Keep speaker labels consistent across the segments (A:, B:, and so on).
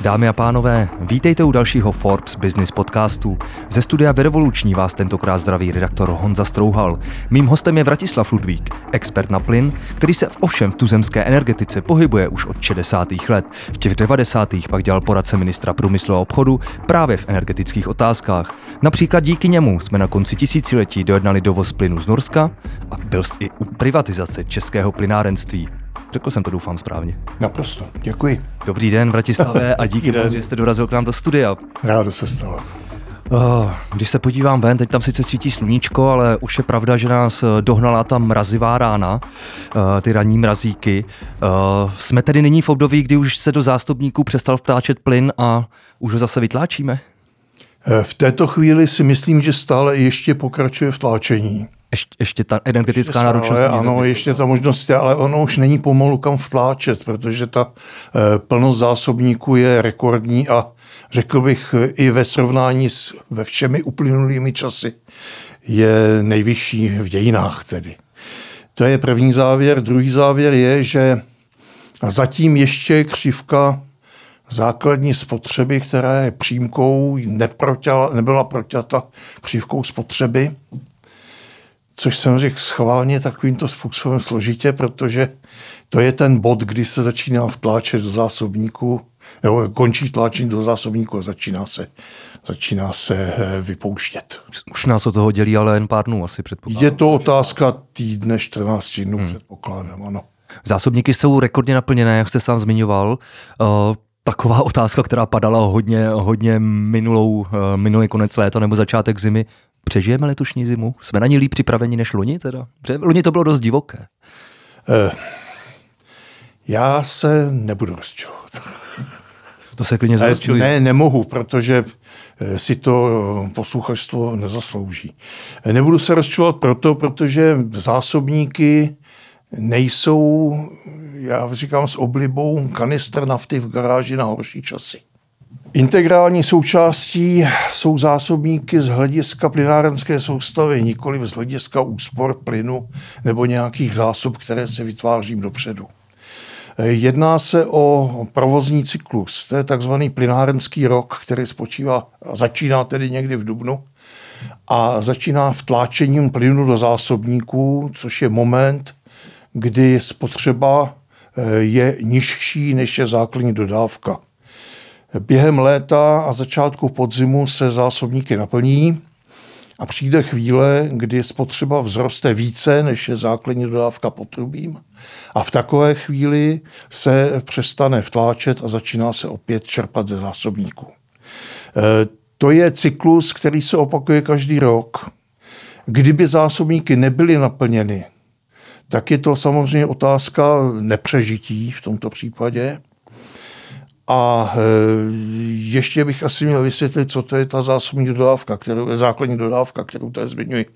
A: Dámy a pánové, vítejte u dalšího Forbes Business podcastu. Ze studia Verevoluční vás tentokrát zdraví redaktor Honza Strouhal. Mým hostem je Vratislav Ludvík, expert na plyn, který se v ovšem v tuzemské energetice pohybuje už od 60. let. V těch 90. pak dělal poradce ministra průmyslu a obchodu právě v energetických otázkách. Například díky němu jsme na konci tisíciletí dojednali dovoz plynu z Norska a byl i u privatizace českého plynárenství. Řekl jsem to, doufám, správně.
B: Naprosto, děkuji.
A: Dobrý den, Vratislave, a díky moc, že jste dorazil k nám do studia.
B: Rádo se stalo.
A: Uh, když se podívám ven, teď tam sice svítí sluníčko, ale už je pravda, že nás eh, dohnala ta mrazivá rána, uh, ty ranní mrazíky. Jsme tedy nyní v období, kdy už se do zástupníků přestal vtáčet plyn a už ho zase vytláčíme?
B: V této chvíli si myslím, že stále ještě pokračuje v tláčení.
A: Ještě, ještě ta energetická náročnost.
B: Ano, ještě ta možnost ale ono už není pomalu kam vtláčet, protože ta e, plnost zásobníků je rekordní a řekl bych i ve srovnání s ve všemi uplynulými časy je nejvyšší v dějinách tedy. To je první závěr. Druhý závěr je, že zatím ještě křivka základní spotřeby, která je přímkou, neprotěla, nebyla proťata křivkou spotřeby, což jsem řekl schválně takovýmto způsobem složitě, protože to je ten bod, kdy se začíná vtláčet do zásobníku, nebo končí vtláčení do zásobníku a začíná se, začíná se eh, vypouštět.
A: Už nás o toho dělí ale jen pár dnů asi předpokládám.
B: Je to otázka týdne, 14 dnů hmm. předpokládám, ano.
A: Zásobníky jsou rekordně naplněné, jak jste sám zmiňoval. Uh, taková otázka, která padala hodně, hodně minulou, eh, minulý konec léta nebo začátek zimy. Přežijeme letošní zimu? Jsme na ní líp připraveni než loni teda? Protože loni to bylo dost divoké. Uh,
B: já se nebudu rozčilovat.
A: To se klidně
B: rozčiluje. Ne, nemohu, protože eh, si to posluchačstvo nezaslouží. Nebudu se rozčilovat proto, protože zásobníky nejsou, já říkám s oblibou, kanistr nafty v garáži na horší časy. Integrální součástí jsou zásobníky z hlediska plynárenské soustavy, nikoli z hlediska úspor plynu nebo nějakých zásob, které se vytvářím dopředu. Jedná se o provozní cyklus. To je takzvaný plynárenský rok, který spočívá, začíná tedy někdy v Dubnu a začíná vtláčením plynu do zásobníků, což je moment, kdy spotřeba eh, je nižší než je základní dodávka. Během léta a začátku podzimu se zásobníky naplní a přijde chvíle, kdy spotřeba vzroste více, než je základní dodávka potrubím. A v takové chvíli se přestane vtláčet a začíná se opět čerpat ze zásobníků. Eh, to je cyklus, který se opakuje každý rok. Kdyby zásobníky nebyly naplněny, tak je to samozřejmě otázka nepřežití v tomto případě. A e, ještě bych asi měl vysvětlit, co to je ta zásobní dodávka, kterou, základní dodávka, kterou tady zmiňuji.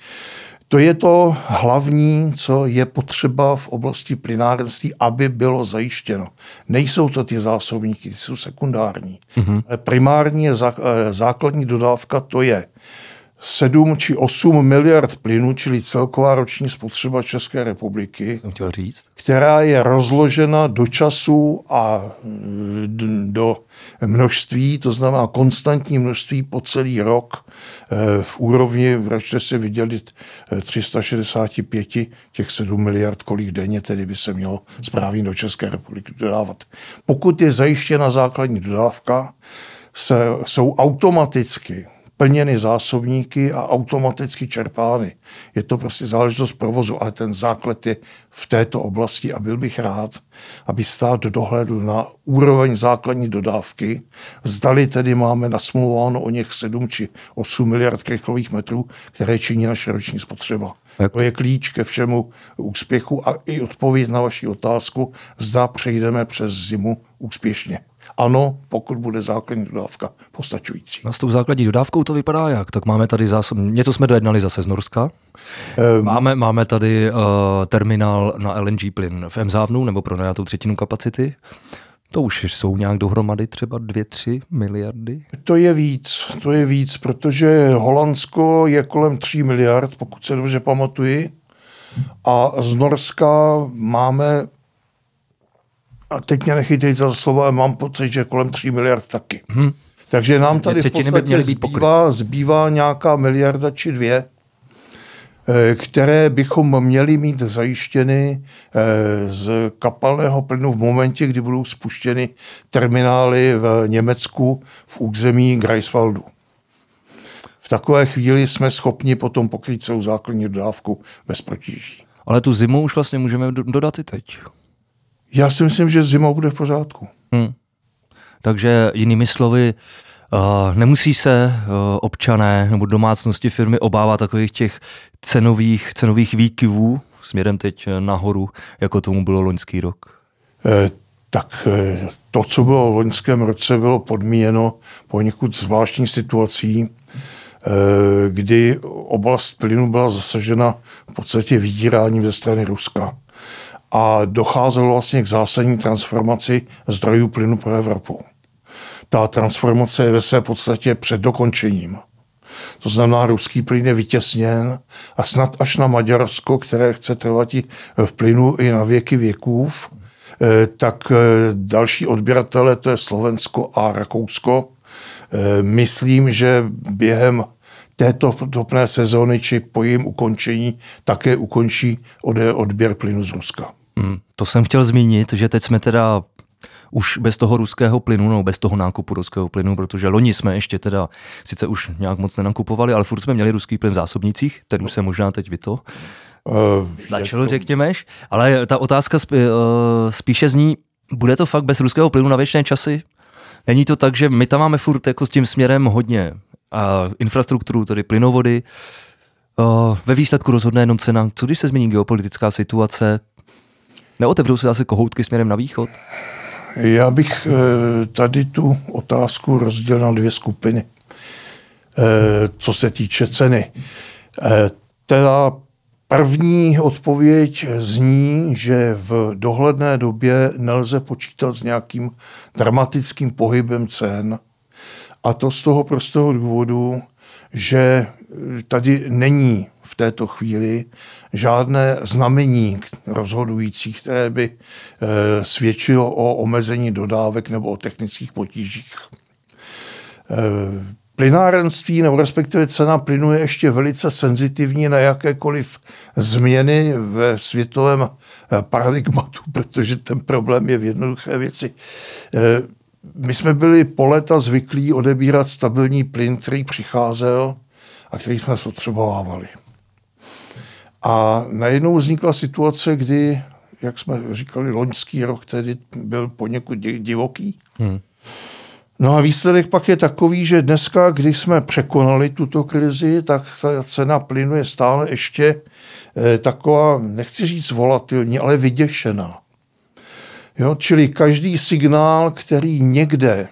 B: To je to hlavní, co je potřeba v oblasti plynárenství, aby bylo zajištěno. Nejsou to ty zásobníky, jsou sekundární. Mm-hmm. Primární je e, základní dodávka, to je 7 či 8 miliard plynu, čili celková roční spotřeba České republiky,
A: chtěl říct.
B: která je rozložena do času a do množství, to znamená konstantní množství po celý rok eh, v úrovni, vražte se vydělit 365 těch 7 miliard, kolik denně tedy by se mělo správně do České republiky dodávat. Pokud je zajištěna základní dodávka, se, jsou automaticky plněny zásobníky a automaticky čerpány. Je to prostě záležitost provozu, ale ten základ je v této oblasti a byl bych rád, aby stát dohledl na úroveň základní dodávky. Zdali tedy máme nasmluváno o něch 7 či 8 miliard krychlových metrů, které činí naše roční spotřeba. Jak? To je klíč ke všemu úspěchu a i odpověď na vaši otázku, zda přejdeme přes zimu úspěšně. Ano, pokud bude základní dodávka postačující.
A: A s tou základní dodávkou to vypadá jak? Tak máme tady zásob... Něco jsme dojednali zase z Norska. Um, máme, máme tady uh, terminál na LNG plyn v Emzávnu, nebo pro najatou třetinu kapacity. To už jsou nějak dohromady třeba 2-3 miliardy?
B: To je víc, to je víc, protože Holandsko je kolem 3 miliard, pokud se dobře pamatuji. A z Norska máme a teď mě nechytej za slovo, ale mám pocit, že kolem 3 miliard taky. Hmm. Takže nám tady v podstatě zbývá, zbývá nějaká miliarda či dvě, eh, které bychom měli mít zajištěny eh, z kapalného plynu v momentě, kdy budou spuštěny terminály v Německu v území Greifswaldu. V takové chvíli jsme schopni potom pokrýt celou základní dodávku bez protíží.
A: Ale tu zimu už vlastně můžeme dodat i teď.
B: Já si myslím, že zima bude v pořádku. Hmm.
A: Takže jinými slovy, uh, nemusí se uh, občané nebo domácnosti firmy obávat takových těch cenových, cenových výkyvů směrem teď nahoru, jako tomu bylo loňský rok?
B: Eh, tak eh, to, co bylo v loňském roce, bylo podmíněno poněkud zvláštní situací, eh, kdy oblast plynu byla zasažena v podstatě vydíráním ze strany Ruska a docházelo vlastně k zásadní transformaci zdrojů plynu pro Evropu. Ta transformace je ve své podstatě před dokončením. To znamená, ruský plyn je vytěsněn a snad až na Maďarsko, které chce trvat v plynu i na věky věků, eh, tak eh, další odběratele, to je Slovensko a Rakousko. Eh, myslím, že během této topné sezóny či po jejím ukončení také ukončí odběr plynu z Ruska.
A: Hmm, to jsem chtěl zmínit, že teď jsme teda už bez toho ruského plynu, no bez toho nákupu ruského plynu, protože loni jsme ještě teda sice už nějak moc nenakupovali, ale furt jsme měli ruský plyn v zásobnicích, ten už se možná teď vy to uh, začalo, to... řekněme, ale ta otázka spí, uh, spíše zní, bude to fakt bez ruského plynu na věčné časy? Není to tak, že my tam máme furt jako s tím směrem hodně a infrastrukturu, tedy plynovody, uh, ve výsledku rozhodne jenom cena. Co když se změní geopolitická situace, Neotevřou se zase kohoutky směrem na východ?
B: Já bych eh, tady tu otázku rozdělil na dvě skupiny. Eh, co se týče ceny. Eh, teda první odpověď zní, že v dohledné době nelze počítat s nějakým dramatickým pohybem cen. A to z toho prostého důvodu, že tady není v této chvíli žádné znamení rozhodující, které by eh, svědčilo o omezení dodávek nebo o technických potížích. Eh, plynárenství nebo respektive cena plynu je ještě velice senzitivní na jakékoliv změny ve světovém eh, paradigmatu, protože ten problém je v jednoduché věci. My jsme byli po léta zvyklí odebírat stabilní plyn, který přicházel a který jsme spotřebovávali. A najednou vznikla situace, kdy, jak jsme říkali, loňský rok tedy byl poněkud divoký. Hmm. No a výsledek pak je takový, že dneska, když jsme překonali tuto krizi, tak ta cena plynu je stále ještě eh, taková, nechci říct volatilní, ale vyděšená. Jo, čili každý signál, který někde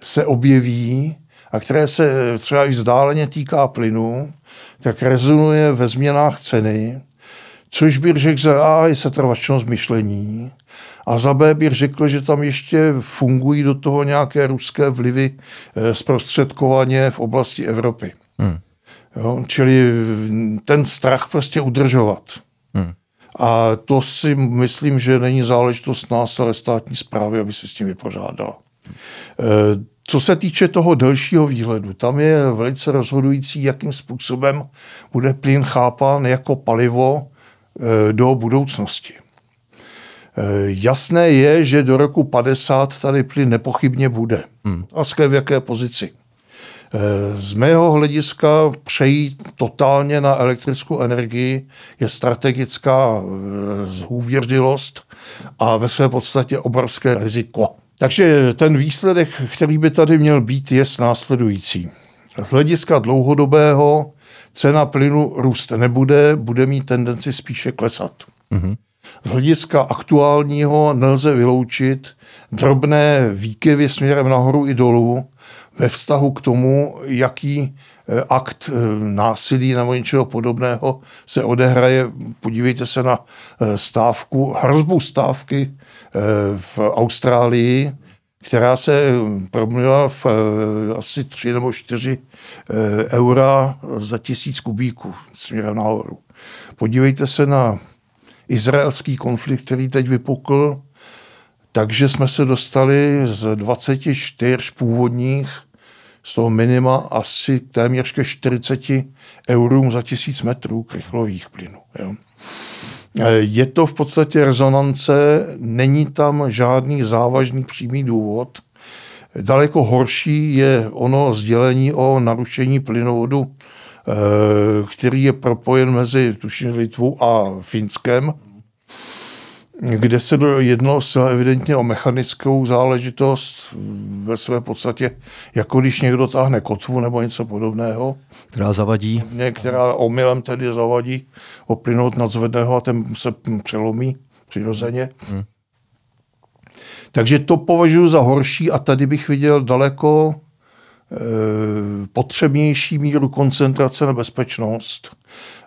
B: se objeví, a které se třeba i vzdáleně týká plynu, tak rezonuje ve změnách ceny, což bych řekl, že A je setrvačnost myšlení a za B bych řekl, že tam ještě fungují do toho nějaké ruské vlivy eh, zprostředkovaně v oblasti Evropy. Hmm. Jo, čili ten strach prostě udržovat. Hmm. A to si myslím, že není záležitost nás, ale státní zprávy, aby se s tím vypořádala. Eh, co se týče toho delšího výhledu, tam je velice rozhodující, jakým způsobem bude plyn chápán jako palivo eh, do budoucnosti. Eh, jasné je, že do roku 50 tady plyn nepochybně bude. Hmm. A v jaké pozici. Eh, z mého hlediska přejít totálně na elektrickou energii je strategická zhůvěřilost a ve své podstatě obrovské riziko. Takže ten výsledek, který by tady měl být, je následující. Z hlediska dlouhodobého cena plynu růst nebude, bude mít tendenci spíše klesat. Mm-hmm. Z hlediska aktuálního nelze vyloučit drobné výkyvy směrem nahoru i dolů ve vztahu k tomu, jaký akt eh, násilí nebo něčeho podobného se odehraje. Podívejte se na eh, stávku, hrozbu stávky v Austrálii, která se proměnila v asi 3 nebo 4 eura za tisíc kubíků směrem nahoru. Podívejte se na izraelský konflikt, který teď vypukl, Takže jsme se dostali z 24 původních z toho minima asi téměř ke 40 eurům za tisíc metrů krychlových plynů. Jo. Je to v podstatě rezonance, není tam žádný závažný přímý důvod. Daleko horší je ono sdělení o narušení plynovodu, eh, který je propojen mezi tuším Litvou a Finskem kde se jednalo se evidentně o mechanickou záležitost ve své podstatě, jako když někdo táhne kotvu nebo něco podobného.
A: Která zavadí.
B: Která omylem tedy zavadí oplynout nadzvedného a ten se přelomí přirozeně. Hmm. Takže to považuji za horší a tady bych viděl daleko e, potřebnější míru koncentrace na bezpečnost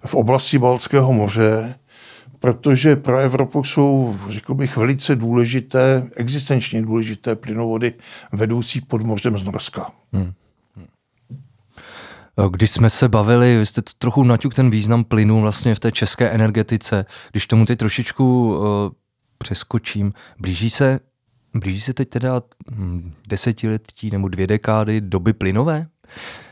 B: v oblasti Balckého moře, protože pro Evropu jsou, řekl bych, velice důležité, existenčně důležité plynovody vedoucí pod mořem z Norska. Hmm.
A: Když jsme se bavili, vy jste to trochu naťuk ten význam plynu vlastně v té české energetice, když tomu teď trošičku uh, přeskočím, blíží se, blíží se teď teda hm, desetiletí nebo dvě dekády doby plynové?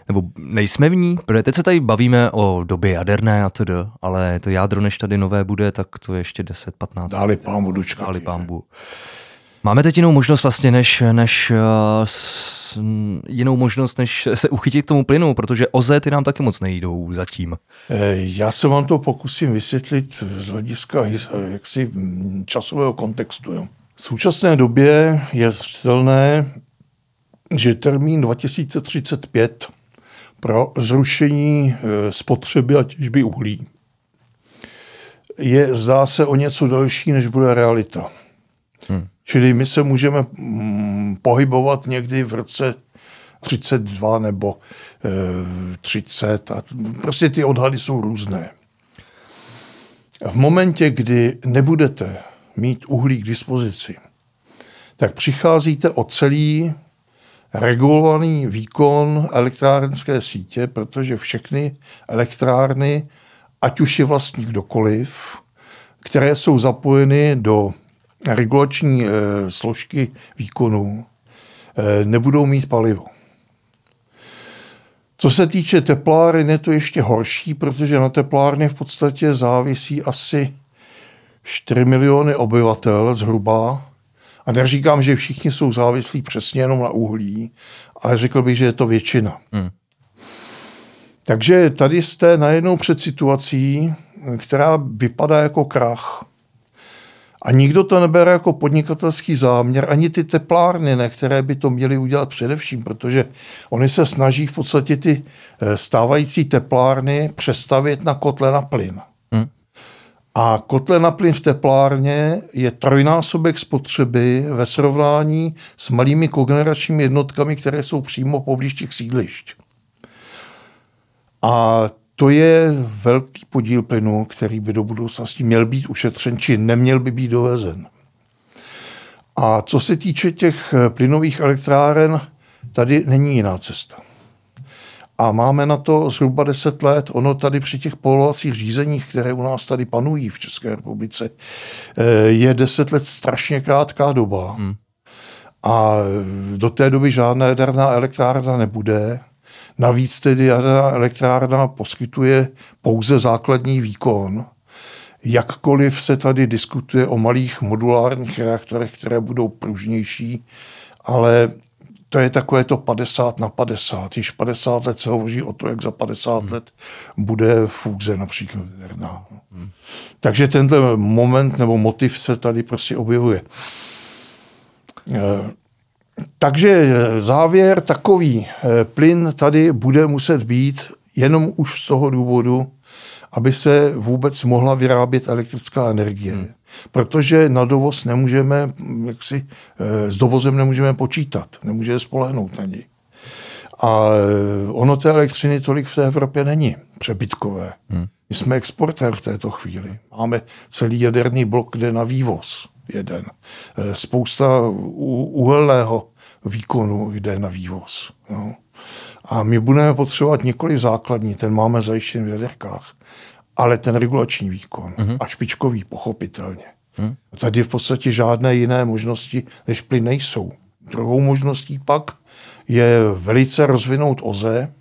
A: Nebo nejsme v ní, protože teď se tady bavíme o době jaderné a tedy, ale to jádro, než tady nové bude, tak to je ještě 10-15.
B: Dáli pámbu dočkat.
A: Dáli pámbu. Máme teď jinou možnost vlastně, než, než uh, s, jinou možnost, než se uchytit k tomu plynu, protože OZE ty nám taky moc nejdou zatím.
B: Eh, já se vám to pokusím vysvětlit z hlediska jaksi časového kontextu. Jo. V současné době je zřetelné, že termín 2035 pro zrušení e, spotřeby a těžby uhlí je, zdá se, o něco další, než bude realita. Hmm. Čili my se můžeme mm, pohybovat někdy v roce 32 nebo e, 30 a prostě ty odhady jsou různé. V momentě, kdy nebudete mít uhlí k dispozici, tak přicházíte o celý regulovaný výkon elektrárenské sítě, protože všechny elektrárny, ať už je vlastní kdokoliv, které jsou zapojeny do regulační e, složky výkonu, e, nebudou mít palivo. Co se týče tepláren, je to ještě horší, protože na teplárně v podstatě závisí asi 4 miliony obyvatel zhruba a neříkám, že všichni jsou závislí přesně jenom na uhlí, ale řekl bych, že je to většina. Hmm. Takže tady jste najednou před situací, která vypadá jako krach. A nikdo to nebere jako podnikatelský záměr, ani ty teplárny, ne, které by to měly udělat především, protože oni se snaží v podstatě ty eh, stávající teplárny přestavět na kotle na plyn. A kotle na plyn v teplárně je trojnásobek spotřeby ve srovnání s malými kogeneračními jednotkami, které jsou přímo poblíž těch sídlišť. A to je velký podíl plynu, který by do budoucnosti měl být ušetřen, či neměl by být dovezen. A co se týče těch plynových elektráren, tady není jiná cesta a máme na to zhruba 10 let. Ono tady při těch povolovacích řízeních, které u nás tady panují v České republice, eh, je 10 let strašně krátká doba. Hmm. A do té doby žádná jaderná elektrárna nebude. Navíc tedy jaderná elektrárna poskytuje pouze základní výkon. Jakkoliv se tady diskutuje o malých modulárních reaktorech, které budou pružnější, ale to je takové to 50 na 50. Již 50 let se hovoří o to, jak za 50 hmm. let bude fúze například jaderná. Hmm. Takže tenhle moment nebo motiv se tady prostě objevuje. Eh, takže závěr takový, eh, plyn tady bude muset být jenom už z toho důvodu, aby se vůbec mohla vyrábět elektrická energie. Hmm protože na dovoz nemůžeme, jak si, eh, s dovozem nemůžeme počítat, nemůžeme spolehnout na něj. A eh, ono té elektřiny tolik v té Evropě není přebytkové. Hmm. My jsme exportér v této chvíli. Máme celý jaderný blok, kde na vývoz jeden. Eh, spousta uhelného výkonu jde na vývoz. No. A my budeme potřebovat několik základní, ten máme zajištěn v jaderkách ale ten regulační výkon mm-hmm. a špičkový pochopitelně. Hmm. Tady v podstatě žádné jiné možnosti než plyn nejsou. Druhou možností pak je velice rozvinout OZE,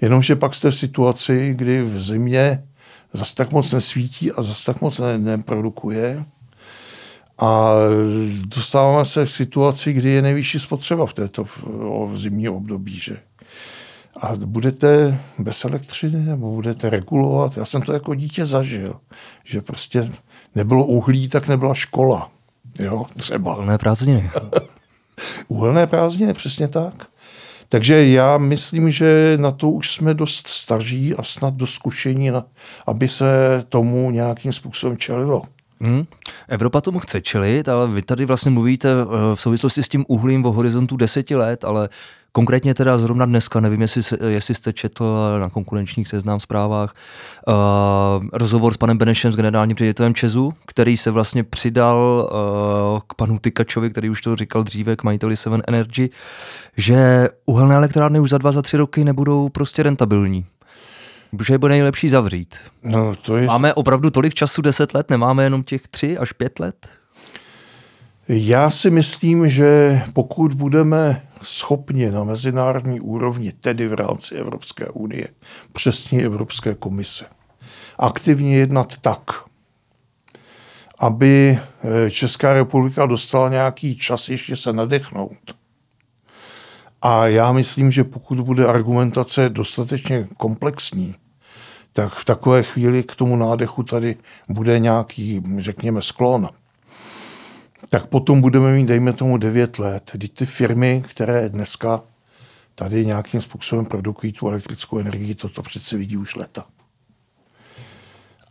B: jenomže pak jste v situaci, kdy v zimě zase tak moc nesvítí a zase tak moc ne- neprodukuje. A dostáváme se v situaci, kdy je nejvyšší spotřeba v této v zimní období. Že? A budete bez elektřiny nebo budete regulovat? Já jsem to jako dítě zažil, že prostě nebylo uhlí, tak nebyla škola. Jo, třeba.
A: Uhelné prázdniny.
B: Uhelné prázdniny, přesně tak. Takže já myslím, že na to už jsme dost staří a snad dost zkušení, aby se tomu nějakým způsobem čelilo.
A: Hmm. Evropa tomu chce čelit, ale vy tady vlastně mluvíte eh, v souvislosti s tím uhlím o horizontu deseti let, ale konkrétně teda zrovna dneska, nevím, jestli, jestli jste četl na konkurenčních seznám zprávách, uh, rozhovor s panem Benešem, s generálním ředitelem Česu, který se vlastně přidal uh, k panu Tykačovi, který už to říkal dříve, k majiteli Seven Energy, že uhelné elektrárny už za dva, za tři roky nebudou prostě rentabilní. Protože bude nejlepší zavřít.
B: No, to je...
A: Máme opravdu tolik času, deset let, nemáme jenom těch tři až pět let?
B: Já si myslím, že pokud budeme schopni na mezinárodní úrovni, tedy v rámci Evropské unie, přesně Evropské komise, aktivně jednat tak, aby eh, Česká republika dostala nějaký čas ještě se nadechnout. A já myslím, že pokud bude argumentace dostatečně komplexní, tak v takové chvíli k tomu nádechu tady bude nějaký, řekněme, sklon. Tak potom budeme mít, dejme tomu, 9 let, kdy ty firmy, které dneska tady nějakým způsobem produkují tu elektrickou energii, toto přece vidí už leta.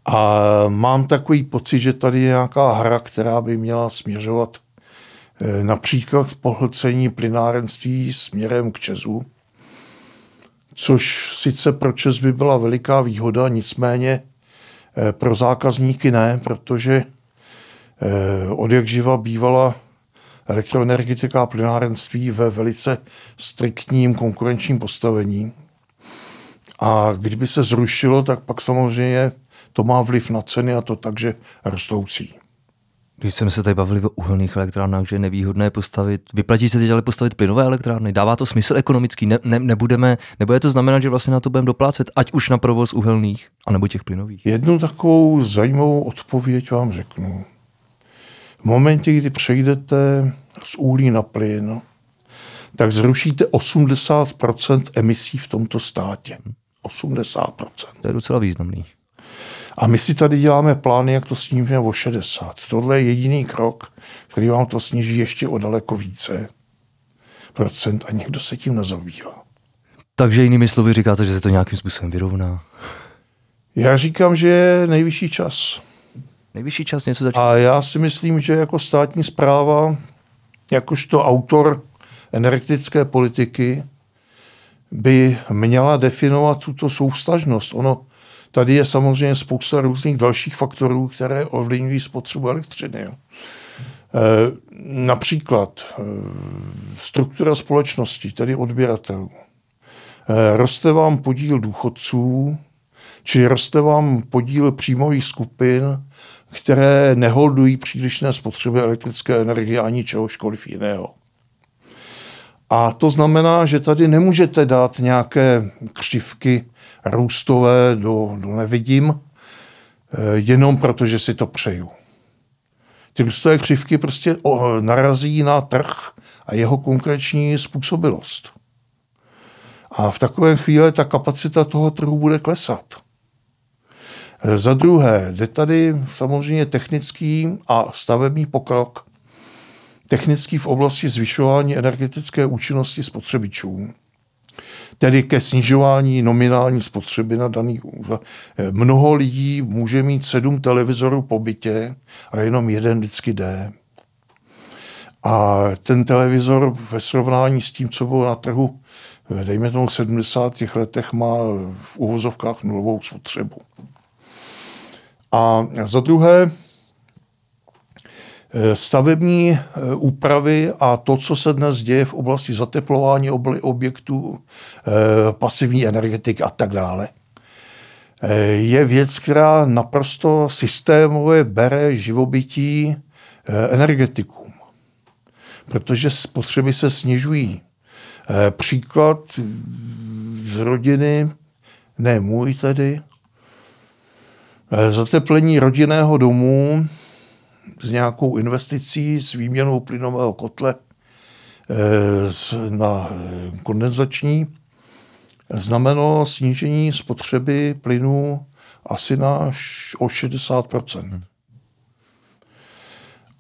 B: A mám takový pocit, že tady je nějaká hra, která by měla směřovat například pohlcení plynárenství směrem k Česu, což sice pro Čes by byla veliká výhoda, nicméně eh, pro zákazníky ne, protože eh, od jak živa bývala elektroenergetika a plynárenství ve velice striktním konkurenčním postavení. A kdyby se zrušilo, tak pak samozřejmě to má vliv na ceny a to takže rostoucí.
A: Když jsme se tady bavili o uhelných elektrárnách, že je nevýhodné postavit, vyplatí se teď ale postavit plynové elektrárny, dává to smysl ekonomický, ne, ne, nebudeme, nebude to znamenat, že vlastně na to budeme doplácet, ať už na provoz uhelných, anebo těch plynových?
B: Jednu takovou zajímavou odpověď vám řeknu. V momentě, kdy přejdete z uhlí na plyn, tak zrušíte 80% emisí v tomto státě. 80%.
A: To je docela významný.
B: A my si tady děláme plány, jak to snížíme o 60. Tohle je jediný krok, který vám to sníží ještě o daleko více procent a někdo se tím nezabývá.
A: Takže jinými slovy říkáte, že se to nějakým způsobem vyrovná.
B: Já říkám, že je nejvyšší čas.
A: Nejvyšší čas něco začít.
B: A já si myslím, že jako státní zpráva, jakožto autor energetické politiky, by měla definovat tuto soustažnost. Ono Tady je samozřejmě spousta různých dalších faktorů, které ovlivňují spotřebu elektřiny. Jo. E, například e, struktura společnosti, tedy odběratelů. E, roste vám podíl důchodců, či roste vám podíl příjmových skupin, které neholdují přílišné spotřeby elektrické energie ani čehožkoliv jiného. A to znamená, že tady nemůžete dát nějaké křivky růstové do, do nevidím, eh, jenom protože si to přeju. Ty růstové křivky prostě narazí na trh a jeho konkrétní způsobilost. A v takové chvíli ta kapacita toho trhu bude klesat. Eh, za druhé, jde tady samozřejmě technický a stavební pokrok, technický v oblasti zvyšování energetické účinnosti spotřebičů tedy ke snižování nominální spotřeby na daný úřad. Mnoho lidí může mít sedm televizorů po bytě, ale jenom jeden vždycky jde. A ten televizor ve srovnání s tím, co bylo na trhu, dejme tomu v 70. letech, má v uvozovkách nulovou spotřebu. A za druhé, Eh, stavební eh, úpravy a to, co se dnes děje v oblasti zateplování objektů, eh, pasivní energetiky a tak dále, je věc, která naprosto systémově bere živobytí energetikům, protože spotřeby se snižují. Příklad z rodiny, ne můj tedy, zateplení rodinného domu s nějakou investicí, s výměnou plynového kotle na kondenzační, znamenalo snížení spotřeby plynu asi na o 60 hmm.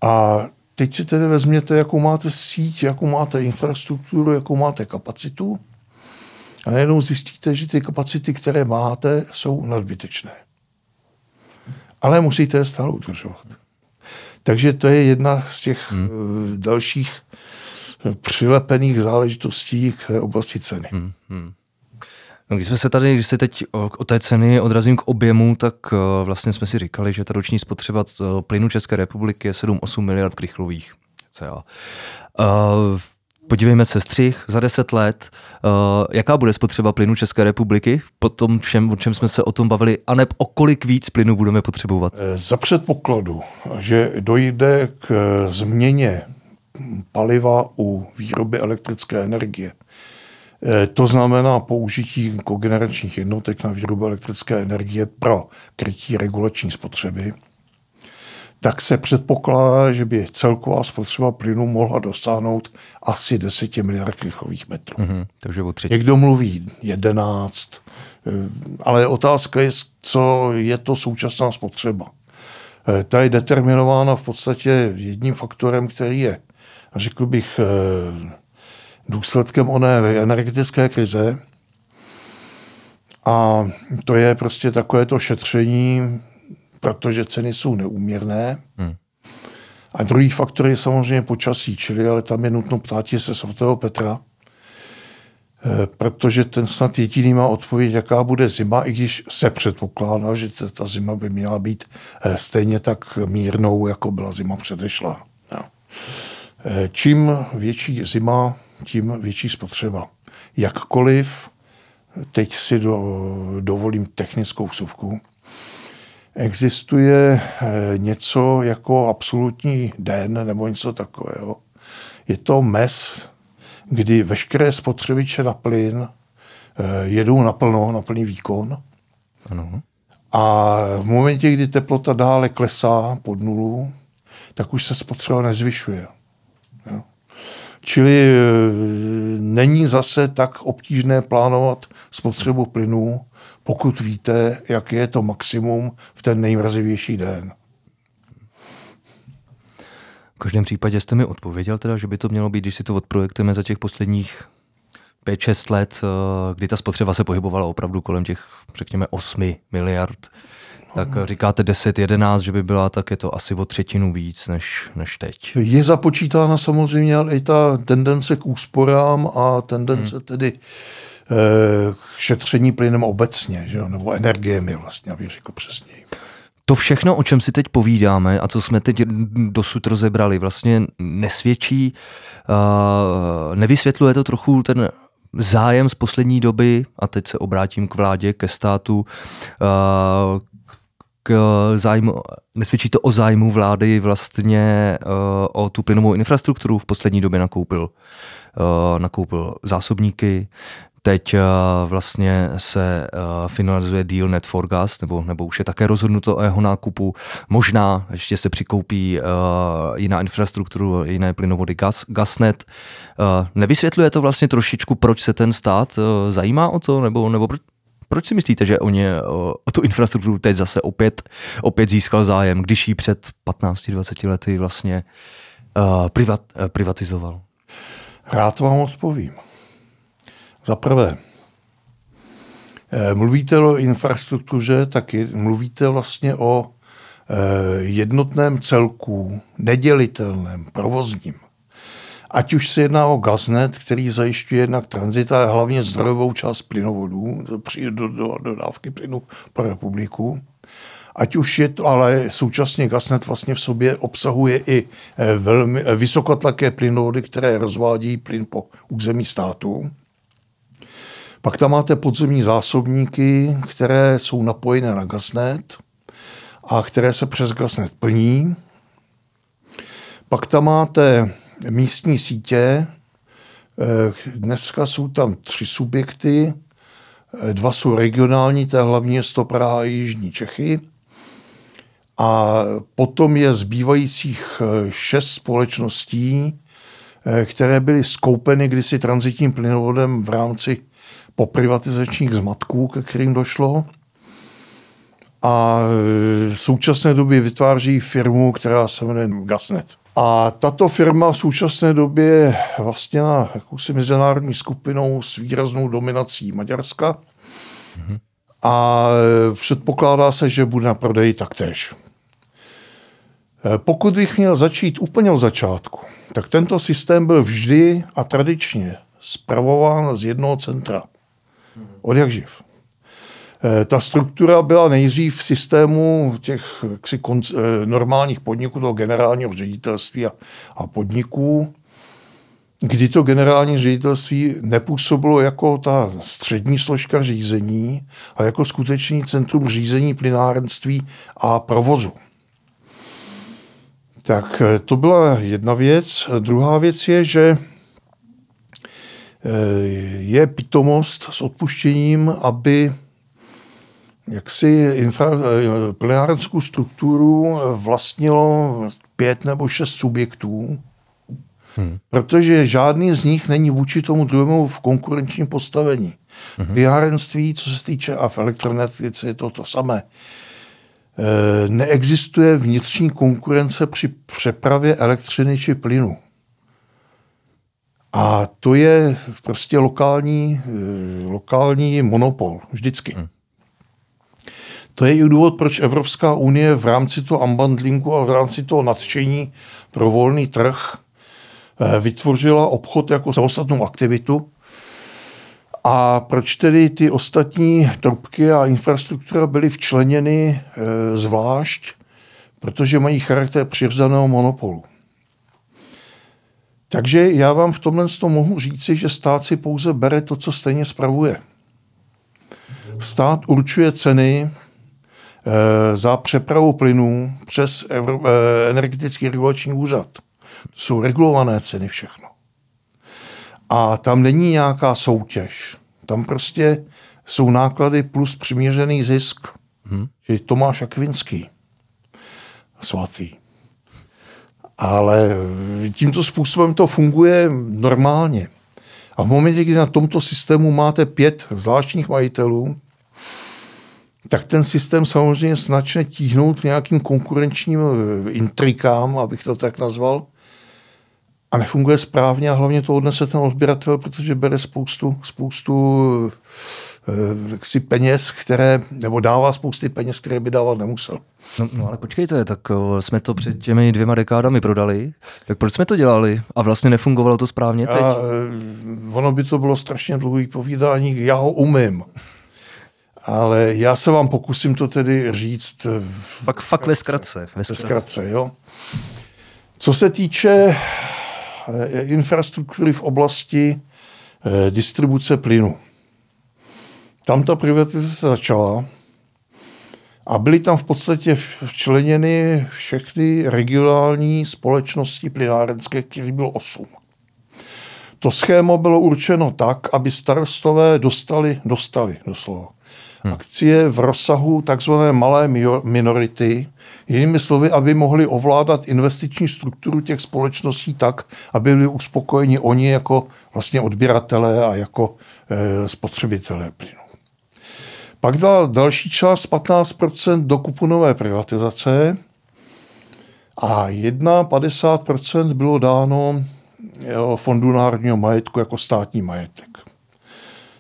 B: A teď si tedy vezměte, jakou máte síť, jakou máte infrastrukturu, jakou máte kapacitu a najednou zjistíte, že ty kapacity, které máte, jsou nadbytečné. Ale musíte je stále udržovat. Takže to je jedna z těch hmm. Eh, dalších přilepených záležitostí k oblasti ceny. Hmm. Hmm.
A: No, když jsme se tady, když se teď o, o té ceny odrazím k objemu, tak vlastně jsme si říkali, že ta roční spotřeba plynu České republiky je 7-8 miliard krychlových. Uh, podívejme se střih za 10 let, uh, jaká bude spotřeba plynu České republiky? Po tom všem, o čem jsme se o tom bavili, aneb o kolik víc plynu budeme potřebovat?
B: Za předpokladu, že dojde k změně paliva u výroby elektrické energie, Eh, to znamená použití kogeneračních jednotek na výrobu elektrické energie pro krytí regulační spotřeby, tak se předpokládá, že by celková spotřeba plynu mohla dosáhnout asi 10 miliard krychlových metrů. Mm-hmm,
A: takže o
B: Někdo mluví 11, eh, ale otázka je, co je to současná spotřeba. Eh, ta je determinována v podstatě jedním faktorem, který je, řekl bych, důsledkem oné energetické krize. A to je prostě takové to šetření, protože ceny jsou neúměrné. Hmm. A druhý faktor je samozřejmě počasí, čili ale tam je nutno ptát se svatého Petra, eh, protože ten snad jediný má odpověď, jaká bude zima, i když se předpokládá, že ta zima by měla být eh, stejně tak mírnou, jako byla zima předešla. Eh, čím větší zima, tím větší spotřeba. Jakkoliv, teď si do, dovolím technickou vsuvku, existuje eh, něco jako absolutní den nebo něco takového. Je to mes, kdy veškeré spotřebiče na plyn eh, jedou naplno, na plný výkon. Ano. A v momentě, kdy teplota dále klesá pod nulu, tak už se spotřeba nezvyšuje. Jo. Čili e, není zase tak obtížné plánovat spotřebu plynu, pokud víte, jak je to maximum v ten nejmrazivější den.
A: V každém případě jste mi odpověděl teda, že by to mělo být, když si to odprojektujeme za těch posledních 5-6 let, e, kdy ta spotřeba se pohybovala opravdu kolem těch, řekněme, 8 miliard tak říkáte 10-11, že by byla, tak je to asi o třetinu víc než, než teď.
B: Je započítána samozřejmě ale i ta tendence k úsporám a tendence hmm. tedy eh, k šetření plynem obecně, že? nebo energiemi vlastně, abych řekl přesněji.
A: To všechno, o čem si teď povídáme a co jsme teď dosud rozebrali, vlastně nesvědčí, nevysvětluje to trochu ten zájem z poslední doby, a teď se obrátím k vládě, ke státu, k zájmu, nesvědčí to o zájmu vlády vlastně o tu plynovou infrastrukturu v poslední době nakoupil. Nakoupil zásobníky, Teď uh, vlastně se uh, finalizuje deal Net for Gas, nebo, nebo už je také rozhodnuto o jeho nákupu. Možná ještě se přikoupí jiná infrastrukturu, jiné plynovody gas, Gasnet. Nevysvětluje to vlastně trošičku, proč se ten stát zajímá o to, nebo, nebo proč, si myslíte, že o, ně, o tu infrastrukturu teď zase opět, opět získal zájem, když ji před 15-20 lety vlastně uh, privat, uh, privatizoval?
B: Rád vám odpovím. Za prvé, mluvíte o infrastruktuře, tak mluvíte vlastně o jednotném celku, nedělitelném, provozním ať už se jedná o gaznet, který zajišťuje jednak tranzit a hlavně zdrojovou část plynovodů, do, do, dodávky plynu pro republiku, ať už je to, ale současně gasnet vlastně v sobě obsahuje i eh, velmi eh, vysokotlaké plynovody, které rozvádí plyn po území státu. Pak tam máte podzemní zásobníky, které jsou napojené na gasnet a které se přes gasnet plní. Pak tam máte místní sítě. Eh, dneska jsou tam tři subjekty. Eh, dva jsou regionální, to je hlavně město Praha a Jižní Čechy. A potom je zbývajících eh, šest společností, které byly skoupeny kdysi transitním plynovodem v rámci poprivatizačních zmatků, ke kterým došlo. A v současné době vytváří firmu, která se jmenuje Gasnet. A tato firma v současné době je vlastně na jakousi mezinárodní skupinou s výraznou dominací Maďarska. A předpokládá se, že bude na prodeji taktéž. Pokud bych měl začít úplně od začátku, tak tento systém byl vždy a tradičně zpravován z jednoho centra. Od jak živ. Eh, ta struktura byla nejdřív v systému těch jaksi, konc, eh, normálních podniků, toho generálního ředitelství a, a podniků, kdy to generální ředitelství nepůsobilo jako ta střední složka řízení, ale jako skutečný centrum řízení plynárenství a provozu. Tak eh, to byla jedna věc. Druhá věc je, že je pitomost s odpuštěním, aby jaksi infra, plenárenskou strukturu vlastnilo pět nebo šest subjektů, hmm. protože žádný z nich není vůči tomu druhému v konkurenčním postavení. Hmm. Plynárenství, co se týče a v elektroenergetice je to to samé. Neexistuje vnitřní konkurence při přepravě elektřiny či plynu. A to je prostě lokální, e, lokální monopol, vždycky. Hmm. To je i důvod, proč Evropská unie v rámci toho unbundlingu a v rámci toho nadšení pro volný trh eh, vytvořila obchod jako samostatnou aktivitu. A proč tedy ty ostatní trubky a infrastruktura byly včleněny e, zvlášť? Protože mají charakter přirozeného monopolu. Takže já vám v tomhle mohu říci, že stát si pouze bere to, co stejně spravuje. Stát určuje ceny Eh, za přepravu plynů přes eh, energetický regulační úřad. To jsou regulované ceny všechno. A tam není nějaká soutěž. Tam prostě jsou náklady plus přiměřený zisk. Hmm. Čili Tomáš Akvinský. Svatý. Ale tímto způsobem to funguje normálně. A v momentě, kdy na tomto systému máte pět zvláštních majitelů, tak ten systém samozřejmě značně tíhnout k nějakým konkurenčním eh, intrikám, abych to tak nazval, a nefunguje správně a hlavně to odnese ten odběratel, protože bere spoustu, spoustu si peněz, které, nebo dává spousty peněz, které by dávat nemusel.
A: No, no ale počkejte, tak jsme to před těmi dvěma dekádami prodali, tak proč jsme to dělali a vlastně nefungovalo to správně teď? A,
B: eh, ono by to bylo strašně dlouhý povídání, já ho umím. Ale já se vám pokusím to tedy říct.
A: Fakt, fakt ve zkratce.
B: Ve zkratce, jo. Co se týče eh, infrastruktury v oblasti eh, distribuce plynu. Tam ta privatizace začala a byly tam v podstatě včleněny všechny regionální společnosti plynárenské, které bylo osm. To schéma bylo určeno tak, aby starostové dostali, dostali doslova hmm. akcie v rozsahu takzvané malé minority, jinými slovy, aby mohli ovládat investiční strukturu těch společností tak, aby byli uspokojeni oni jako vlastně odběratelé a jako e, spotřebitelé plynu. Pak dal další část 15% do kuponové privatizace a 51% bylo dáno Fondu národního majetku jako státní majetek.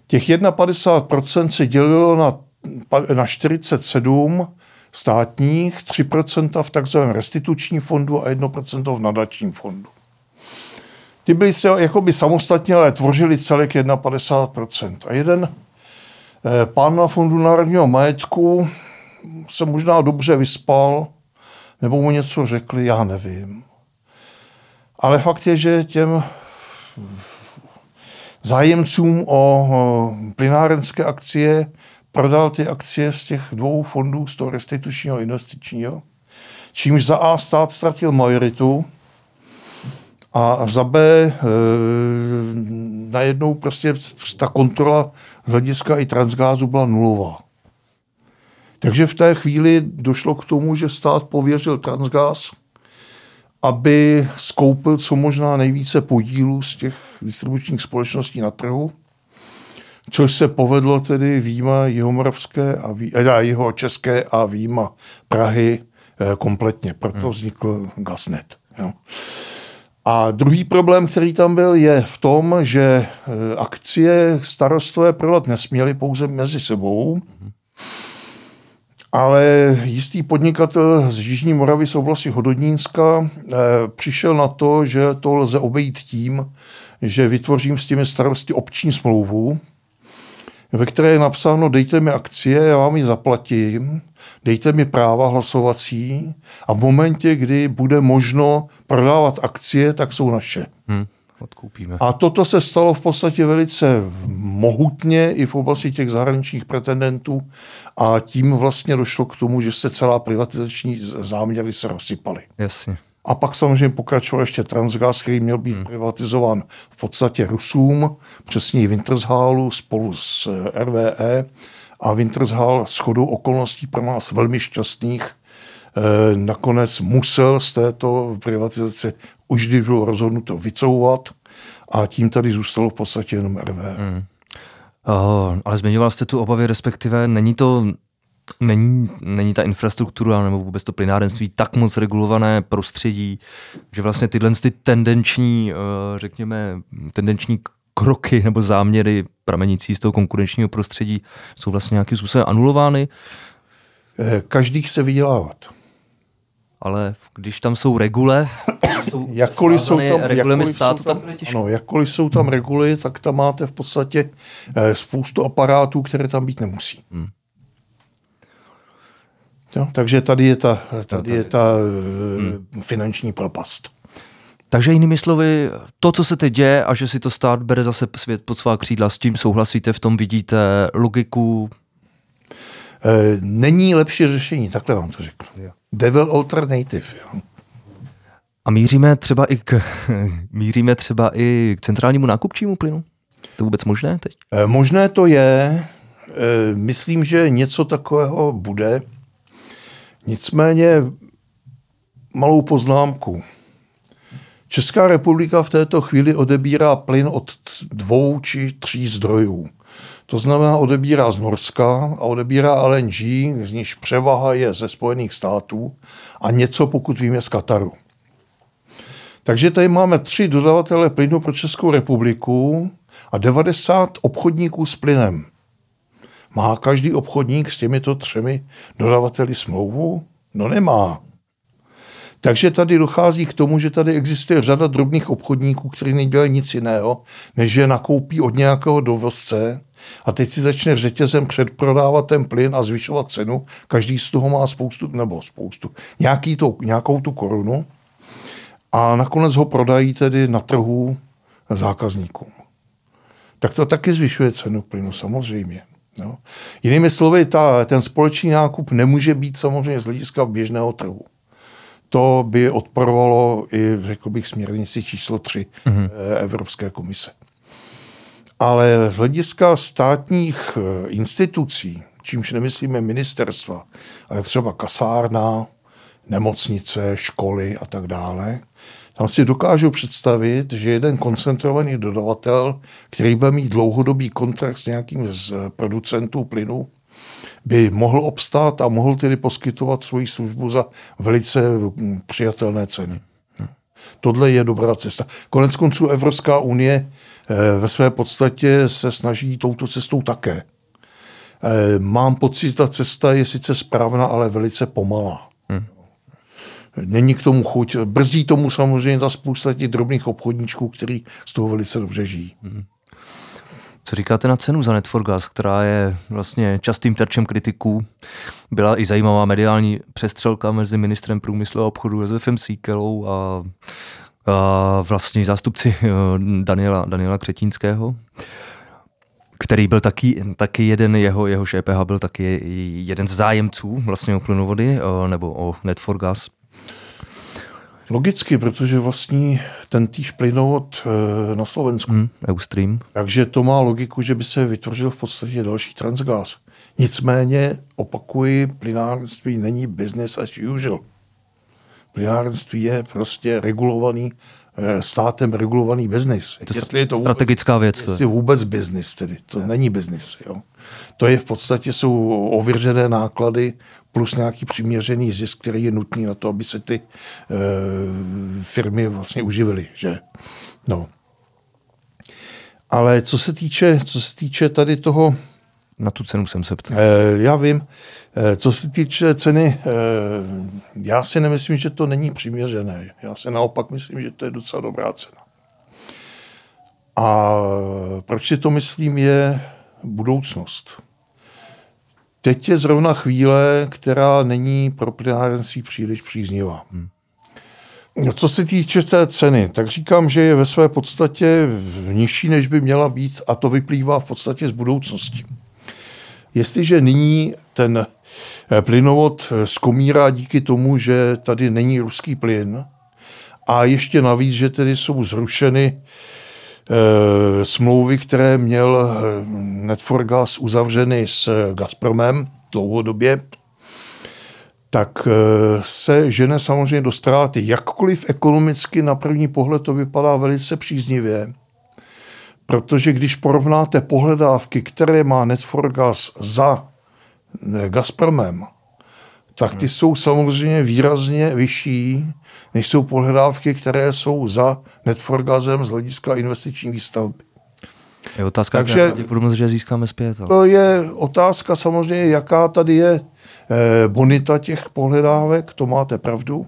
B: Těch 51% se dělilo na, na 47 státních, 3% v takzvaném restitučním fondu a 1% v nadačním fondu. Ty byly se jakoby samostatně, ale tvořili celek 51%. A jeden pán na fondu národního majetku se možná dobře vyspal, nebo mu něco řekli, já nevím. Ale fakt je, že těm zájemcům o plynárenské akcie prodal ty akcie z těch dvou fondů, z toho restitučního investičního, čímž za A stát ztratil majoritu a za B e, najednou prostě ta kontrola z hlediska i transgázu byla nulová. Takže v té chvíli došlo k tomu, že stát pověřil Transgas, aby skoupil co možná nejvíce podílů z těch distribučních společností na trhu, což se povedlo tedy výjima Jihomoravské a vý, eh, jeho české a výjima Prahy eh, kompletně. Proto hmm. vznikl Gasnet. Jo. A druhý problém, který tam byl, je v tom, že eh, akcie starostové prodat nesměli pouze mezi sebou, ale jistý podnikatel z Jižní Moravy z oblasti Hododínska eh, přišel na to, že to lze obejít tím, že vytvořím s těmi starosty obční smlouvu, ve které je napsáno, dejte mi akcie, já vám ji zaplatím, dejte mi práva hlasovací a v momentě, kdy bude možno prodávat akcie, tak jsou naše. Hmm
A: odkoupíme.
B: A toto se stalo v podstatě velice mohutně i v oblasti těch zahraničních pretendentů a tím vlastně došlo k tomu, že se celá privatizační záměry se rozsypaly.
A: Jasně.
B: A pak samozřejmě pokračoval ještě Transgas, který měl být hmm. privatizován v podstatě Rusům, přesně Wintershalu spolu s eh, RVE a Wintershal s chodou okolností pro nás velmi šťastných eh, nakonec musel z této privatizace už když bylo rozhodnuto vycouvat a tím tady zůstalo v podstatě jenom RV. Hmm.
A: Uh, ale zmiňoval jste tu obavy, respektive není to není, není ta infrastruktura nebo vůbec to plynárenství tak moc regulované prostředí, že vlastně tyhle ty tendenční, řekněme, tendenční kroky nebo záměry pramenící z toho konkurenčního prostředí jsou vlastně nějakým způsobem anulovány?
B: Eh, každý chce vydělávat.
A: Ale když tam jsou regule,
B: jsou jakkoliv jsou tam, jakkoliv státu, jsou tam, ano, jakkoliv jsou tam reguly, tak tam máte v podstatě eh, spoustu aparátů, které tam být nemusí. Hmm. Jo, takže tady je ta, tady je ta eh, hmm. finanční propast.
A: Takže jinými slovy, to, co se teď děje a že si to stát bere zase svět pod svá křídla, s tím souhlasíte, v tom vidíte logiku?
B: E, není lepší řešení, takhle vám to řeknu. Devil alternative. Jo.
A: A míříme třeba i k, míříme třeba i k centrálnímu nákupčímu plynu? To vůbec možné teď?
B: E, možné to je. E, myslím, že něco takového bude. Nicméně malou poznámku. Česká republika v této chvíli odebírá plyn od dvou či tří zdrojů. To znamená, odebírá z Norska a odebírá LNG, z níž převaha je ze Spojených států a něco, pokud víme, z Kataru. Takže tady máme tři dodavatele plynu pro Českou republiku a 90 obchodníků s plynem. Má každý obchodník s těmito třemi dodavateli smlouvu? No nemá. Takže tady dochází k tomu, že tady existuje řada drobných obchodníků, kteří nedělají nic jiného, než že nakoupí od nějakého dovozce a teď si začne řetězem předprodávat ten plyn a zvyšovat cenu. Každý z toho má spoustu, nebo spoustu, nějaký to, nějakou tu korunu a nakonec ho prodají tedy na trhu zákazníkům. Tak to taky zvyšuje cenu plynu, samozřejmě. No. Jinými slovy, ta, ten společný nákup nemůže být samozřejmě z hlediska běžného trhu. To by odporovalo i, řekl bych, směrnici číslo 3 mm-hmm. Evropské komise. Ale z hlediska státních eh, institucí, čímž nemyslíme ministerstva, ale třeba kasárna, nemocnice, školy a tak dále, tam si dokážu představit, že jeden koncentrovaný dodavatel, který bude mít dlouhodobý kontrakt s nějakým z producentů plynu, by mohl obstát a mohl tedy poskytovat svoji službu za velice přijatelné ceny. Tohle je dobrá cesta. Konec konců Evropská unie eh, ve své podstatě se snaží touto cestou také. Eh, mám pocit, ta cesta je sice správná, ale velice pomalá. Hmm. Není k tomu chuť. Brzdí tomu samozřejmě ta spousta těch drobných obchodníčků, který z toho velice dobře žijí. Hmm.
A: Co říkáte na cenu za Netforgas, která je vlastně častým terčem kritiků? Byla i zajímavá mediální přestřelka mezi ministrem průmyslu a obchodu Josefem Síkelou a vlastně zástupci Daniela, Daniela Křetínského, který byl taky, taky jeden, jeho, jeho ŠPH byl taky jeden z zájemců vlastně o plynovody nebo o Net4Gas.
B: Logicky, protože vlastní ten týž plynovod na Slovensku. Hmm,
A: Eustream.
B: Takže to má logiku, že by se vytvořil v podstatě další transgas. Nicméně, opakuji, plynárenství není business as usual. Plynárenství je prostě regulovaný, eh, státem regulovaný biznis.
A: To jestli je to strategická vůbec, věc.
B: Jestli vůbec biznis tedy. To ne. není biznis. Jo. To je v podstatě jsou ověřené náklady plus nějaký přiměřený zisk, který je nutný na to, aby se ty e, firmy vlastně uživily. Že? No. Ale co se týče, co se týče tady toho
A: na tu cenu jsem se ptal.
B: Eh, já vím. Eh, co se týče ceny, eh, já si nemyslím, že to není přiměřené. Já si naopak myslím, že to je docela dobrá cena. A proč si to myslím, je budoucnost. Teď je zrovna chvíle, která není pro plynárenství příliš příznivá. Hmm. No, co se týče té ceny, tak říkám, že je ve své podstatě nižší, než by měla být a to vyplývá v podstatě z budoucnosti. Jestliže nyní ten eh, plynovod eh, zkomírá díky tomu, že tady není ruský plyn a ještě navíc, že tedy jsou zrušeny smlouvy, které měl Netforgas uzavřeny s Gazpromem dlouhodobě, tak se žene samozřejmě do ztráty. Jakkoliv ekonomicky na první pohled to vypadá velice příznivě, Protože když porovnáte pohledávky, které má Netforgas za Gazpromem, tak ty jsou samozřejmě výrazně vyšší, než jsou pohledávky, které jsou za Netforgazem z hlediska investiční výstavby.
A: Je otázka, Takže, jak že získáme zpět.
B: Ale. To je otázka samozřejmě, jaká tady je eh, bonita těch pohledávek, to máte pravdu.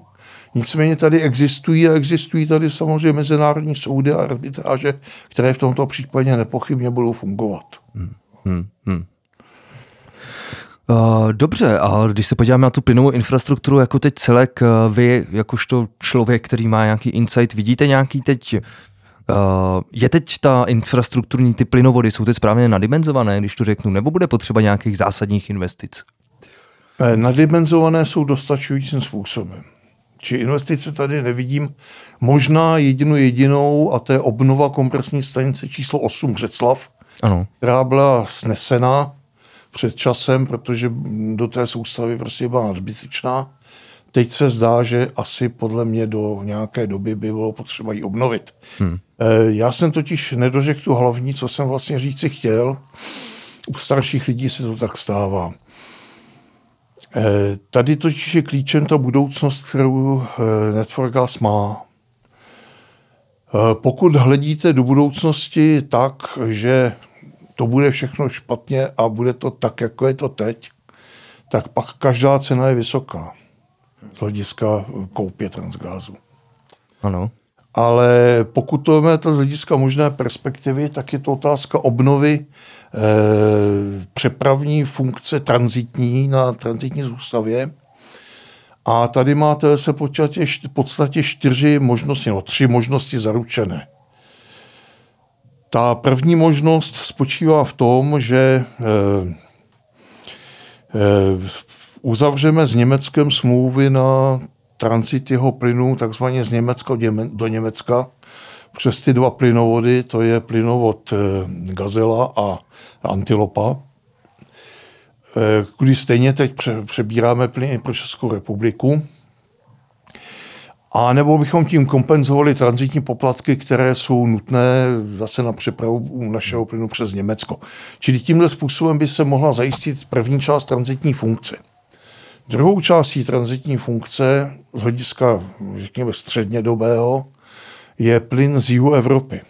B: Nicméně tady existují a existují tady samozřejmě mezinárodní soudy a arbitráže, které v tomto případě nepochybně budou fungovat. Hmm. Hmm. Hmm.
A: Uh, dobře, a když se podíváme na tu plynovou infrastrukturu jako teď celek, uh, vy jakožto člověk, který má nějaký insight, vidíte nějaký teď, uh, je teď ta infrastrukturní ty plynovody, jsou teď správně nadimenzované, když to řeknu, nebo bude potřeba nějakých zásadních investic?
B: Nadimenzované jsou dostačujícím způsobem. Či investice tady nevidím. Možná jedinou jedinou, a to je obnova kompresní stanice číslo 8 Břeclav, ano. která byla snesena před časem, protože do té soustavy prostě byla nadbytečná. Teď se zdá, že asi podle mě do nějaké doby by bylo potřeba ji obnovit. Hmm. Já jsem totiž nedořekl tu hlavní, co jsem vlastně říci chtěl. U starších lidí se to tak stává. Eh, tady totiž je klíčem ta budoucnost, kterou eh, Networkas má. Eh, pokud hledíte do budoucnosti tak, že to bude všechno špatně a bude to tak, jako je to teď, tak pak každá cena je vysoká z hlediska koupě transgázu.
A: Ano.
B: Ale pokud to máme z hlediska možné perspektivy, tak je to otázka obnovy Eh, přepravní funkce transitní na transitní zůstavě. A tady máte se v podstatě čtyři možnosti, no tři možnosti zaručené. Ta první možnost spočívá v tom, že eh, eh, uzavřeme s Německem smlouvy na transit jeho plynu takzvaně z Německa do Německa přes ty dva plynovody, to je plynovod Gazela a Antilopa, eh, kdy stejně teď přebíráme plyny pro Českou republiku. A nebo bychom tím kompenzovali transitní poplatky, které jsou nutné zase na přepravu našeho plynu přes Německo. Čili tímhle způsobem by se mohla zajistit první část transitní funkce. Druhou částí transitní funkce z hlediska, řekněme, střednědobého je plyn z jihu Evropy.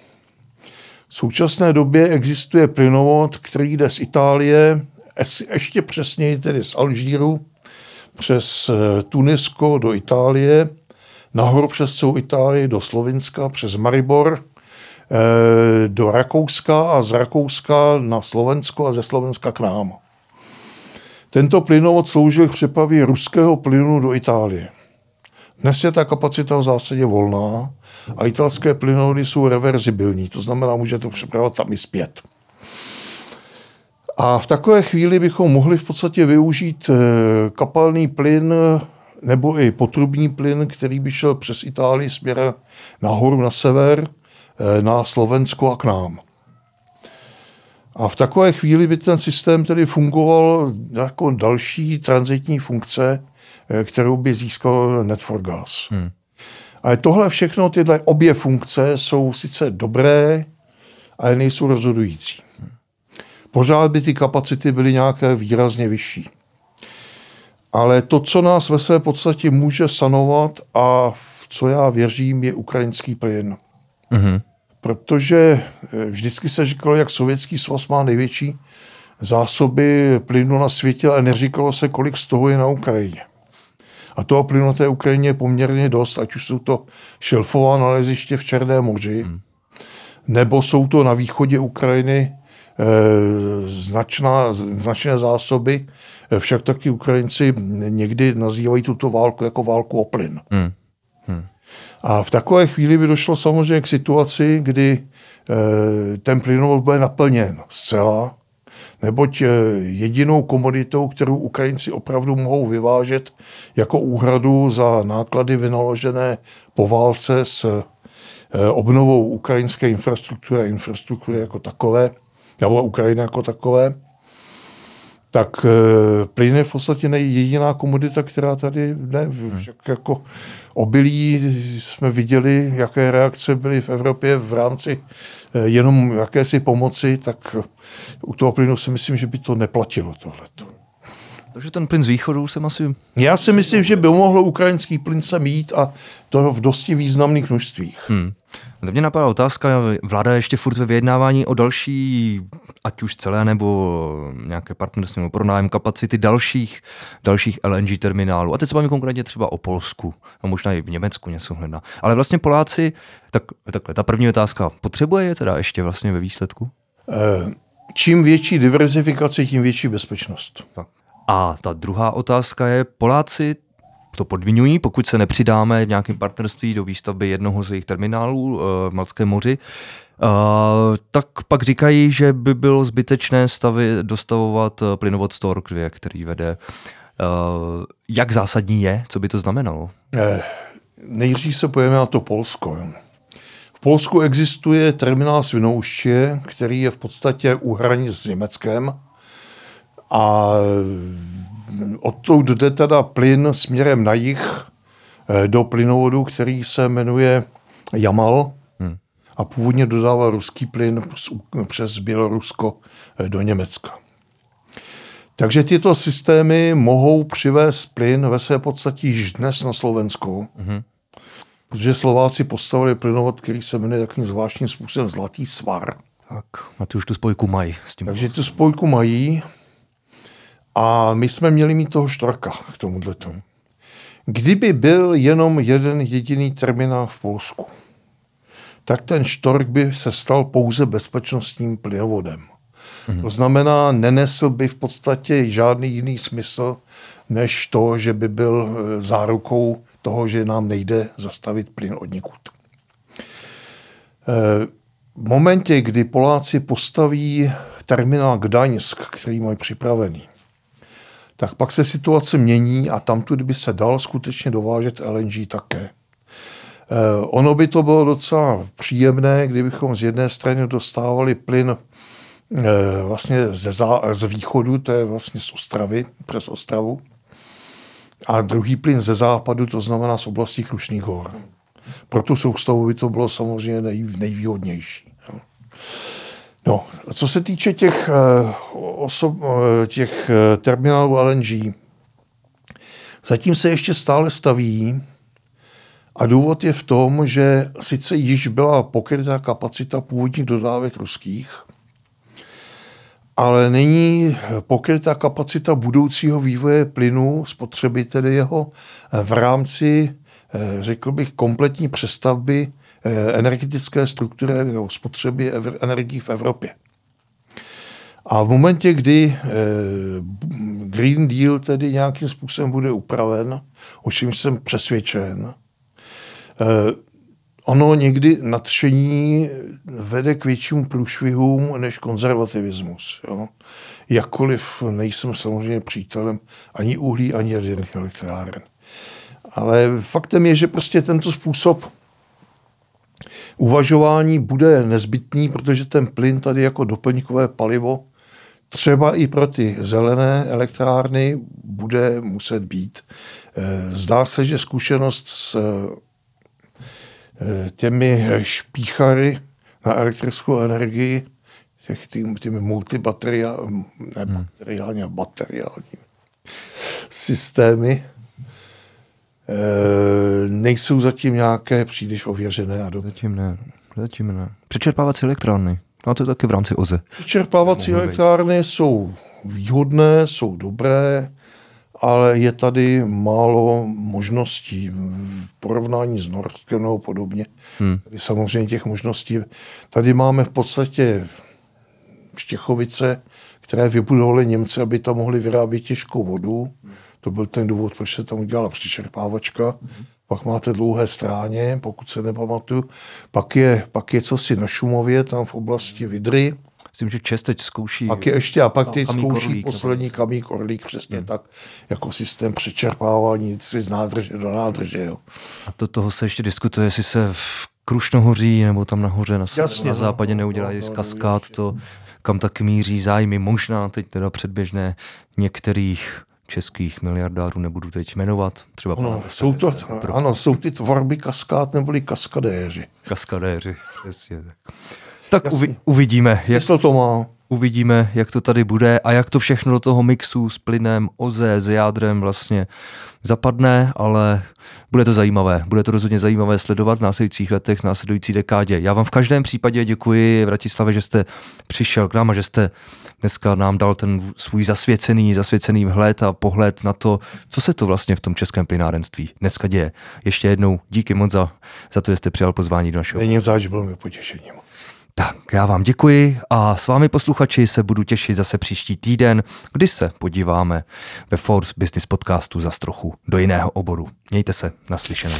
B: V současné době existuje plynovod, který jde z Itálie, ještě přesněji tedy z Alžíru, přes eh, Tunisko do Itálie, nahoru přes celou Itálii do Slovinska, přes Maribor, eh, do Rakouska a z Rakouska na Slovensko a ze Slovenska k nám. Tento plynovod sloužil k přepravě ruského plynu do Itálie. Dnes je ta kapacita v zásadě volná a italské plynovody jsou reverzibilní, to znamená, může to přepravovat tam i zpět. A v takové chvíli bychom mohli v podstatě využít eh, kapalný plyn nebo i potrubní plyn, který by šel přes Itálii směrem nahoru na sever, eh, na Slovensko a k nám. A v takové chvíli by ten systém tedy fungoval jako další transitní funkce, eh, kterou by získal Net4Gas. Hmm. Ale tohle všechno, tyhle obě funkce jsou sice dobré, ale nejsou rozhodující. Pořád by ty kapacity byly nějaké výrazně vyšší. Ale to, co nás ve své podstatě může sanovat a v co já věřím, je ukrajinský plyn. Mm-hmm. Protože eh, vždycky se říkalo, jak Sovětský svaz má největší zásoby plynu na světě, ale neříkalo se, kolik z toho je na Ukrajině. A toho plynu na té Ukrajině je poměrně dost, ať už jsou to šelfová naleziště v Černém moři, mm. nebo jsou to na východě Ukrajiny značná, značné zásoby však taky Ukrajinci někdy nazývají tuto válku jako válku o plyn. Hmm. Hmm. A v takové chvíli by došlo samozřejmě k situaci, kdy e, ten plynovod bude naplněn zcela, neboť jedinou komoditou, kterou Ukrajinci opravdu mohou vyvážet jako úhradu za náklady vynaložené po válce s obnovou ukrajinské infrastruktury a infrastruktury jako takové, nebo Ukrajiny jako takové, tak e, plyn je v podstatě jediná komodita, která tady ne. Však jako obilí jsme viděli, jaké reakce byly v Evropě v rámci e, jenom jakési pomoci, tak u toho plynu si myslím, že by to neplatilo tohleto.
A: Takže ten plyn z východu jsem asi...
B: Já si myslím, že by mohlo ukrajinský plyn sem jít a to v dosti významných množstvích. Hmm.
A: To mě napadá otázka, vláda ještě furt ve vyjednávání o další, ať už celé nebo nějaké partnerství nebo pronájem kapacity dalších, dalších LNG terminálů. A teď se bavíme konkrétně třeba o Polsku a možná i v Německu něco hledá. Ale vlastně Poláci, tak, takhle, ta první otázka, potřebuje je teda ještě vlastně ve výsledku?
B: Eh, čím větší diverzifikace, tím větší bezpečnost. Tak.
A: A ta druhá otázka je, Poláci to podmiňují, pokud se nepřidáme v nějakém partnerství do výstavby jednoho z jejich terminálů uh, v Malckém moři, uh, tak pak říkají, že by bylo zbytečné stavy, dostavovat uh, plynovod Stork 2, který vede. Uh, jak zásadní je? Co by to znamenalo?
B: Eh, nejdřív se pojeme na to Polsko. V Polsku existuje terminál Svinouště, který je v podstatě u hranic s Německem a odtud jde teda plyn směrem na jih eh, do plynovodu, který se jmenuje Jamal hmm. a původně dodával ruský plyn přes Bělorusko eh, do Německa. Takže tyto systémy mohou přivést plyn ve své podstatě již dnes na Slovensku, hmm. protože Slováci postavili plynovod, který se jmenuje takovým zvláštním způsobem Zlatý svar.
A: Tak, a ty už tu spojku mají. S tím
B: Takže tu spojku mají a my jsme měli mít toho štorka k tomuhle tomu. Kdyby byl jenom jeden jediný terminál v Polsku, tak ten štork by se stal pouze bezpečnostním plynovodem. Mm-hmm. To znamená, nenesl by v podstatě žádný jiný smysl, než to, že by byl e, zárukou toho, že nám nejde zastavit plyn od někud. E, v momentě, kdy Poláci postaví terminál Gdaňsk, který mají připravený, tak pak se situace mění a tamtud by se dal skutečně dovážet LNG také. Eh, ono by to bylo docela příjemné, kdybychom z jedné strany dostávali plyn eh, vlastně ze zá, z východu, to je vlastně z Ostravy, přes Ostravu, a druhý plyn ze západu, to znamená z oblasti Krušných hor. Pro tu soustavu by to bylo samozřejmě nej, nejvýhodnější. No, co se týče těch, eh, osob, eh, těch eh, terminálů LNG, zatím se ještě stále staví a důvod je v tom, že sice již byla pokrytá kapacita původních dodávek ruských, ale není pokrytá kapacita budoucího vývoje plynu, spotřeby tedy jeho, v rámci, řekl bych, kompletní přestavby energetické struktury nebo spotřeby energií v Evropě. A v momentě, kdy eh, Green Deal tedy nějakým způsobem bude upraven, o čem jsem přesvědčen, eh, ono někdy nadšení vede k většímu průšvihům než konzervativismus. Jo? Jakkoliv nejsem samozřejmě přítelem ani uhlí, ani jaderných elektráren. Ale faktem je, že prostě tento způsob uvažování bude nezbytný, protože ten plyn tady jako doplňkové palivo třeba i pro ty zelené elektrárny bude muset být. Eh, zdá se, že zkušenost s eh, těmi špíchary na elektrickou energii, těch, těmi, těmi multibateriální, ne bateriální, hmm. bateriální systémy, eh, nejsou zatím nějaké příliš ověřené a dobré.
A: Zatím ne, zatím ne. Přečerpávací elektrárny. No to taky v rámci OZE.
B: Čerpávací elektrárny jsou výhodné, jsou dobré, ale je tady málo možností v porovnání s Norskem nebo podobně. Hmm. Tady samozřejmě těch možností. Tady máme v podstatě Štěchovice, které vybudovali Němci, aby tam mohli vyrábět těžkou vodu. To byl ten důvod, proč se tam udělala přečerpávačka. Hmm pak máte dlouhé stráně, pokud se nepamatuju, pak je, pak je cosi na Šumově, tam v oblasti Vidry.
A: Myslím, že Čes teď zkouší.
B: Pak je ještě, a pak teď zkouší orlík, poslední kamík Orlík, přesně hmm. tak, jako systém přečerpávání z nádrže do nádrže. Jo.
A: A to toho se ještě diskutuje, jestli se v Krušnohoří nebo tam nahoře na, Jasně, na no. západě neudělají no, no, kaskád, to kam taky míří zájmy, možná teď teda předběžné některých českých miliardářů nebudu teď jmenovat. Třeba
B: no, jsou to, ano, jsou ty tvorby kaskád neboli kaskadéři.
A: Kaskadéři, přesně tak. Tak uvi, uvidíme.
B: Jak, to má.
A: Uvidíme, jak to tady bude a jak to všechno do toho mixu s plynem, OZE, s jádrem vlastně zapadne, ale bude to zajímavé. Bude to rozhodně zajímavé sledovat v následujících letech, v následující dekádě. Já vám v každém případě děkuji, Vratislave, že jste přišel k nám a že jste dneska nám dal ten svůj zasvěcený, zasvěcený vhled a pohled na to, co se to vlastně v tom českém plynárenství dneska děje. Ještě jednou díky moc za, za to, že jste přijal pozvání do našeho.
B: Není zač, bylo mi potěšením.
A: Tak, já vám děkuji a s vámi posluchači se budu těšit zase příští týden, kdy se podíváme ve Force Business podcastu za trochu do jiného oboru. Mějte se, naslyšenou.